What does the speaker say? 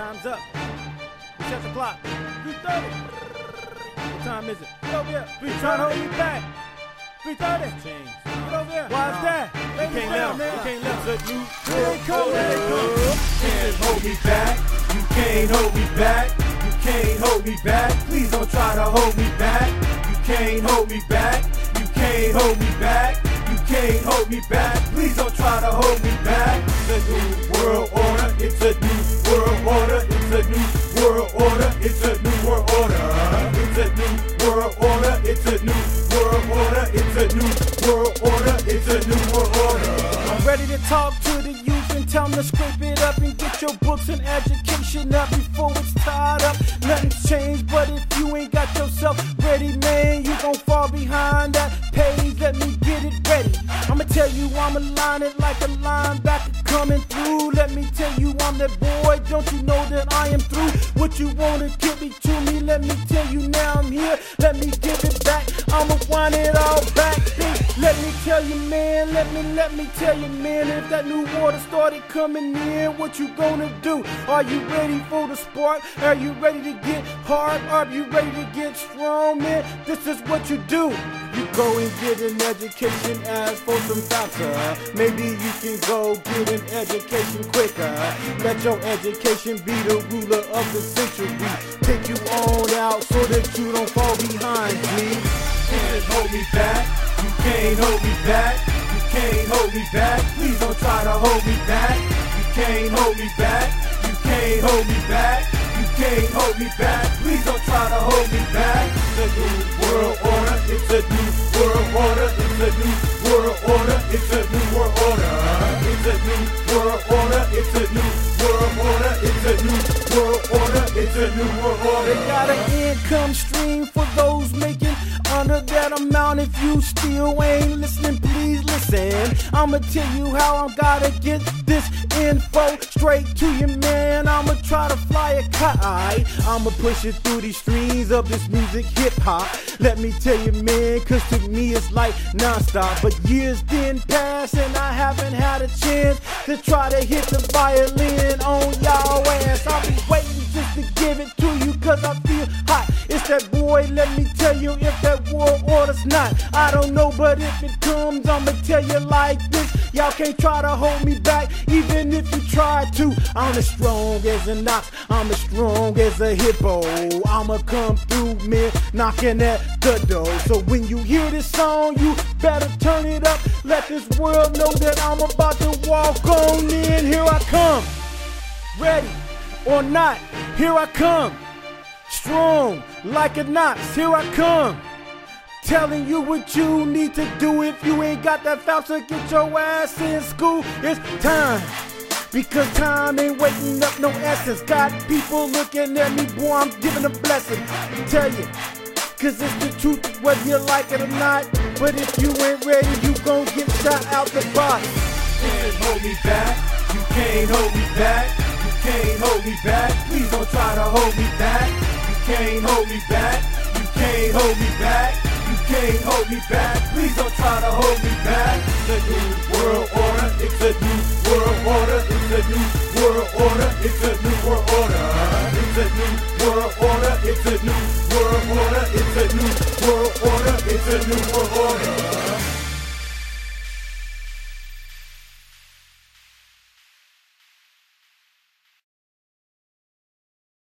Time's up. Set the clock. 3.30. What time is it? Get over here. We trying to hold me back. 3.30. Change. Get over here. Why is that? You can't let man. You can't let us. You. Here they come, here they come. can't hold me back. You can't hold me back. You can't hold me back. Please don't try to hold me back. You can't hold me back. You can't hold me back. You can't hold me back. Please don't try to hold talk to the youth and tell them to scrape it up and get your books and education up before it's tied up. Nothing's changed, but if you ain't got yourself ready, man, you gon' fall behind that page. Let me get it ready. I'ma tell you I'ma line it like a linebacker coming through. Let me tell you I'm that boy. Don't you know that I am through? What you wanna give me to me? Let me tell you now I'm here. Let me give it back. I'ma wind it all man. Let me let me tell you, man. If that new water started coming in, what you gonna do? Are you ready for the spark? Are you ready to get hard? Are you ready to get strong, man? This is what you do. You go and get an education, ask for some faster. Maybe you can go get an education quicker. Let your education be the ruler of the century. Take you on out so that you don't fall behind, G. can't hold me back. You can't hold me back. You can't hold me back. Please don't try to hold me back. You can't hold me back. You can't hold me back. You can't hold me back. Please don't try to hold me back. It's a new world order. It's a new world order. It's a new world order. It's a new world order. It's a new world order. It's a new world order. It's a new world order. It's a new world order. They got an income stream for those making under that amount. If you still ain't listening, please listen. I'ma tell you how I gotta get this info straight to you, man. I'ma try to fly a kite. I'ma push it through these streams of this music, hip hop. Let me tell you, man, cause to me it's like nonstop. But years didn't pass and I haven't had a chance to try to hit the violin on y'all ass. I'll be waiting just to give it to you cause I feel hot. It's that boy, let me tell you if that world order's not. I don't know, but if it comes, I'ma tell you like this. Y'all can't try to hold me back, even if you try to. I'm as strong as an ox, I'm as strong as a hippo. I'ma come through, man, knocking at the door. So when you hear this song, you better turn it up. Let this world know that I'm about to walk on in. Here I come ready or not, here I come. Strong like an ox, here I come. Telling you what you need to do if you ain't got that FAFSA, get your ass in school. It's time. Because time ain't waiting up no essence. Got people looking at me, boy, I'm giving a blessing. I tell you, cause it's the truth, whether you like it or not. But if you ain't ready, you gon' get shot out the box. can't hold me back. You can't hold me back. You can't hold me back. Please don't try to hold me back can't hold me back. You can't hold me back. You can't hold me back. Please don't try to hold me back. It's a new world order. It's a new world order. It's a new world order. It's a new world order. It's a new world order. It's a new world order. It's a new world order. It's a new world order.